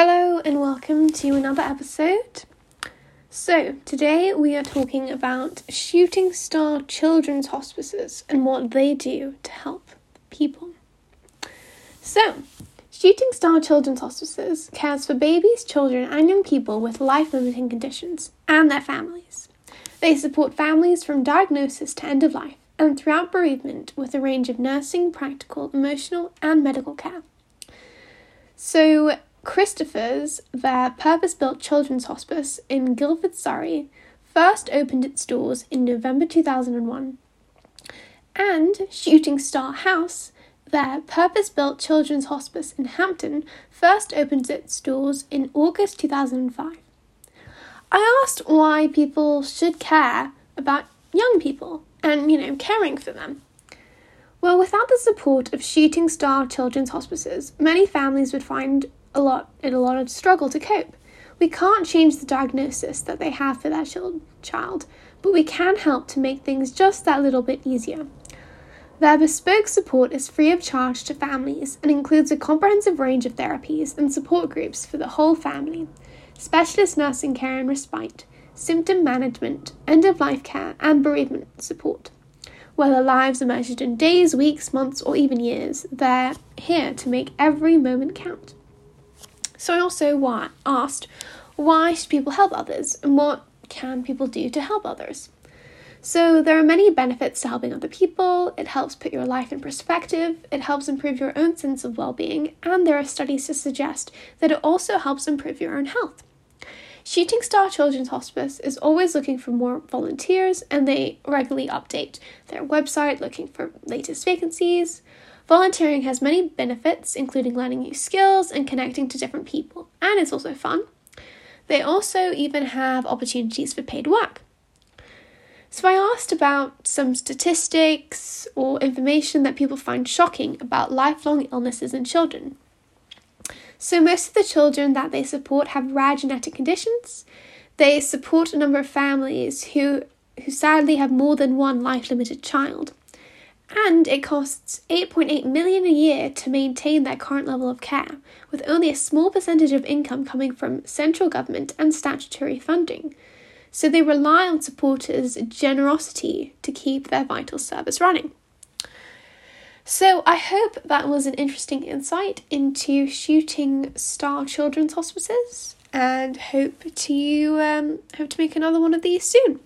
Hello, and welcome to another episode. So, today we are talking about Shooting Star Children's Hospices and what they do to help people. So, Shooting Star Children's Hospices cares for babies, children, and young people with life limiting conditions and their families. They support families from diagnosis to end of life and throughout bereavement with a range of nursing, practical, emotional, and medical care. So, Christopher's, their purpose built children's hospice in Guildford, Surrey, first opened its doors in November 2001. And Shooting Star House, their purpose built children's hospice in Hampton, first opened its doors in August 2005. I asked why people should care about young people and, you know, caring for them. Well, without the support of Shooting Star Children's Hospices, many families would find a lot in a lot of struggle to cope. We can't change the diagnosis that they have for their child, but we can help to make things just that little bit easier. Their bespoke support is free of charge to families and includes a comprehensive range of therapies and support groups for the whole family, specialist nursing care and respite, symptom management, end of life care, and bereavement support. Whether lives are measured in days, weeks, months, or even years, they're here to make every moment count. So I also wa- asked why should people help others and what can people do to help others? So, there are many benefits to helping other people. It helps put your life in perspective, it helps improve your own sense of well being, and there are studies to suggest that it also helps improve your own health. Shooting Star Children's Hospice is always looking for more volunteers and they regularly update their website looking for latest vacancies. Volunteering has many benefits, including learning new skills and connecting to different people, and it's also fun. They also even have opportunities for paid work. So I asked about some statistics or information that people find shocking about lifelong illnesses in children. So most of the children that they support have rare genetic conditions. They support a number of families who who sadly have more than one life-limited child and it costs 8.8 million a year to maintain their current level of care, with only a small percentage of income coming from central government and statutory funding. So they rely on supporters' generosity to keep their vital service running. So I hope that was an interesting insight into shooting star children's hospices and hope to um, hope to make another one of these soon.